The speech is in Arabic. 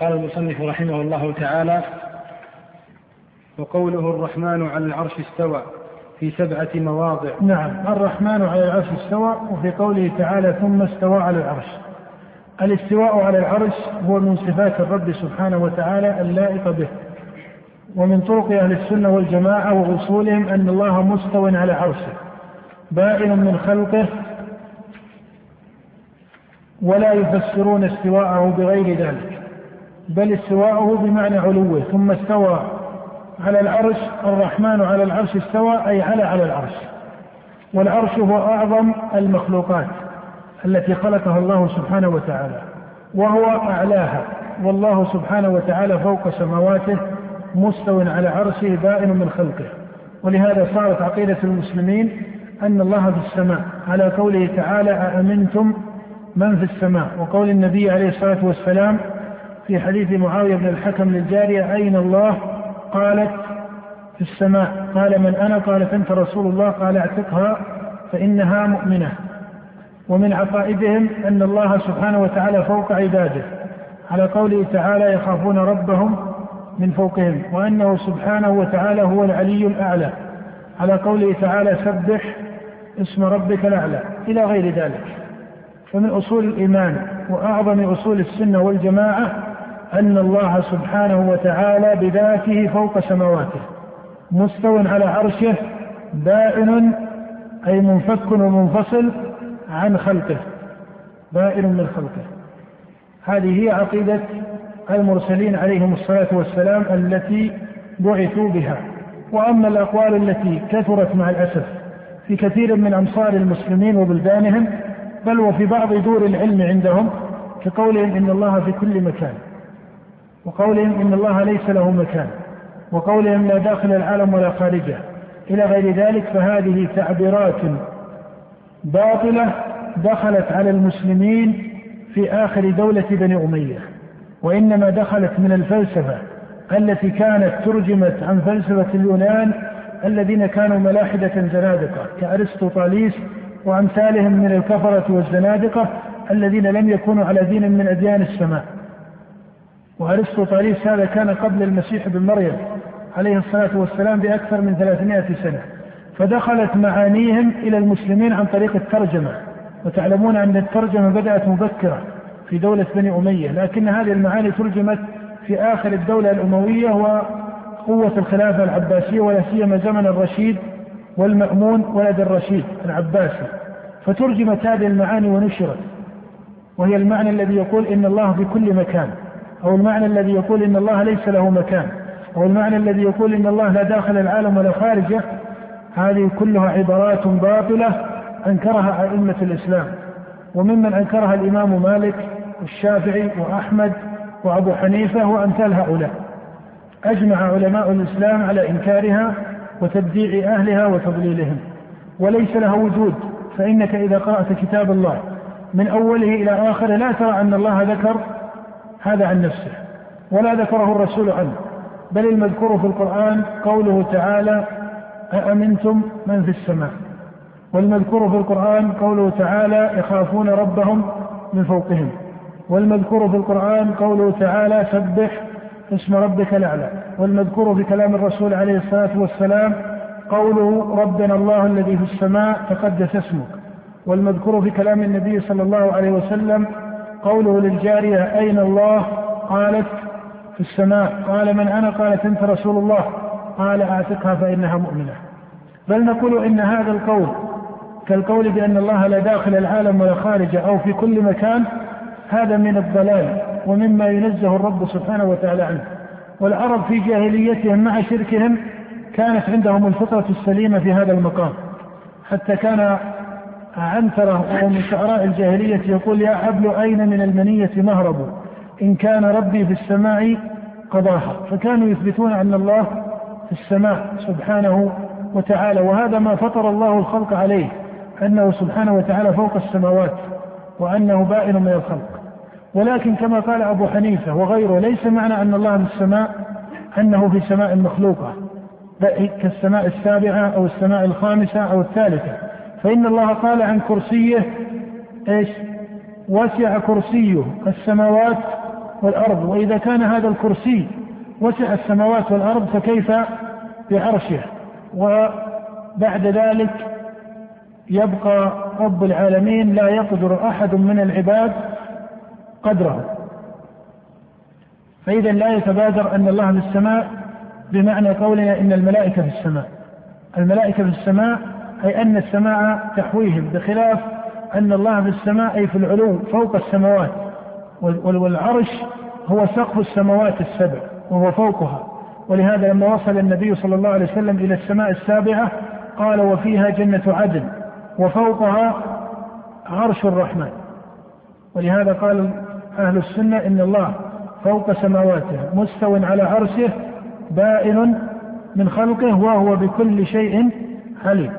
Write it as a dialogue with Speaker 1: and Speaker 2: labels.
Speaker 1: قال المصنف رحمه الله تعالى وقوله الرحمن على العرش استوى في سبعة مواضع.
Speaker 2: نعم الرحمن على العرش استوى وفي قوله تعالى ثم استوى على العرش. الاستواء على العرش هو من صفات الرب سبحانه وتعالى اللائقة به. ومن طرق أهل السنة والجماعة وأصولهم أن الله مستو على عرشه بائن من خلقه ولا يفسرون استواءه بغير ذلك. بل استواءه بمعنى علوه ثم استوى على العرش الرحمن على العرش استوى أي على على العرش. والعرش هو أعظم المخلوقات التي خلقها الله سبحانه وتعالى وهو أعلاها. والله سبحانه وتعالى فوق سماواته مستو على عرشه بائن من خلقه. ولهذا صارت عقيدة المسلمين أن الله في السماء. على قوله تعالى أأمنتم من في السماء؟ وقول النبي عليه الصلاة والسلام في حديث معاوية بن الحكم للجارية أين الله؟ قالت في السماء. قال من أنا؟ قالت أنت رسول الله. قال اعتقها فإنها مؤمنة. ومن عقائدهم أن الله سبحانه وتعالى فوق عباده. على قوله تعالى يخافون ربهم من فوقهم وأنه سبحانه وتعالى هو العلي الأعلى. على قوله تعالى سبح اسم ربك الأعلى. إلى غير ذلك. فمن أصول الإيمان وأعظم أصول السنة والجماعة أن الله سبحانه وتعالى بذاته فوق سماواته مستو على عرشه بائن أي منفك ومنفصل عن خلقه بائن من خلقه. هذه هي عقيدة المرسلين عليهم الصلاة والسلام التي بعثوا بها. وأما الأقوال التي كثرت مع الأسف في كثير من أمصار المسلمين وبلدانهم بل وفي بعض دور العلم عندهم كقولهم إن الله في كل مكان. وقولهم إن الله ليس له مكان وقولهم لا داخل العالم ولا خارجه. إلى غير ذلك فهذه تعبيرات باطلة دخلت على المسلمين في آخر دولة بني أمية. وإنما دخلت من الفلسفة التي كانت ترجمت عن فلسفة اليونان الذين كانوا ملاحدة زنادقة كأرسطو طاليس وأمثالهم من الكفرة والزنادقة الذين لم يكونوا على دين من أديان السماء. وأرسطو طاليس هذا كان قبل المسيح بن مريم عليه الصلاة والسلام بأكثر من 300 سنة فدخلت معانيهم إلى المسلمين عن طريق الترجمة. وتعلمون أن الترجمة بدأت مبكرة في دولة بني أمية لكن هذه المعاني ترجمت في آخر الدولة الأموية وقوة الخلافة العباسية ولا سيما زمن الرشيد والمأمون ولد الرشيد العباسي. فترجمت هذه المعاني ونشرت وهي المعنى الذي يقول إن الله في كل مكان. أو المعنى الذي يقول إن الله ليس له مكان أو المعنى الذي يقول إن الله لا داخل العالم ولا خارجه هذه كلها عبارات باطلة أنكرها أئمة الإسلام. وممن أنكرها الإمام مالك والشافعي وأحمد وأبو حنيفة وأمثال هؤلاء. أجمع علماء الإسلام على إنكارها وتبديع أهلها وتضليلهم. وليس لها وجود فإنك إذا قرأت كتاب الله من أوله إلى آخره لا ترى أن الله ذكر هذا عن نفسه ولا ذكره الرسول عنه بل المذكور في القرآن قوله تعالى أأمنتم من في السماء؟ والمذكور في القرآن قوله تعالى يخافون ربهم من فوقهم. والمذكور في القرآن قوله تعالى سبح اسم ربك الأعلى. والمذكور في كلام الرسول عليه الصلاة والسلام قوله ربنا الله الذي في السماء تقدس اسمك. والمذكور في كلام النبي صلى الله عليه وسلم قوله للجارية أين الله? قالت في السماء. قال من أنا? قالت أنت رسول الله. قال أعتقها فإنها مؤمنة. بل نقول إن هذا القول كالقول بأن الله لا داخل العالم ولا خارجه أو في كل مكان هذا من الضلال ومما ينزه الرب سبحانه وتعالى عنه. والعرب في جاهليتهم مع شركهم كانت عندهم الفطرة السليمة في هذا المقام حتى كان عنترة وهو من شعراء الجاهلية يقول يا حبل أين من المنية مهرب؟ إن كان ربي في السماء قضاها. فكانوا يثبتون أن الله في السماء سبحانه وتعالى. وهذا ما فطر الله الخلق عليه أنه سبحانه وتعالى فوق السماوات وأنه بائن من الخلق. ولكن كما قال أبو حنيفة وغيره ليس معنى أن الله في السماء أنه في سماء مخلوقة كالسماء السابعة أو السماء الخامسة أو الثالثة. فإن الله قال عن كرسيه إيش؟ وسع كرسيه السماوات والأرض وإذا كان هذا الكرسي وسع السماوات والأرض فكيف؟ بعرشه. وبعد ذلك يبقى رب العالمين لا يقدر أحد من العباد قدره. فإذا لا يتبادر أن الله في السماء بمعنى قولنا إن الملائكة في السماء. الملائكة في السماء أي أن السماء تحويهم بخلاف أن الله في السماء أي في العلو فوق السماوات والعرش هو سقف السماوات السبع وهو فوقها. ولهذا لما وصل النبي صلى الله عليه وسلم إلى السماء السابعة قال وفيها جنة عدن وفوقها عرش الرحمن. ولهذا قال أهل السنة إن الله فوق سماواته مستو على عرشه بائن من خلقه وهو بكل شيء عليم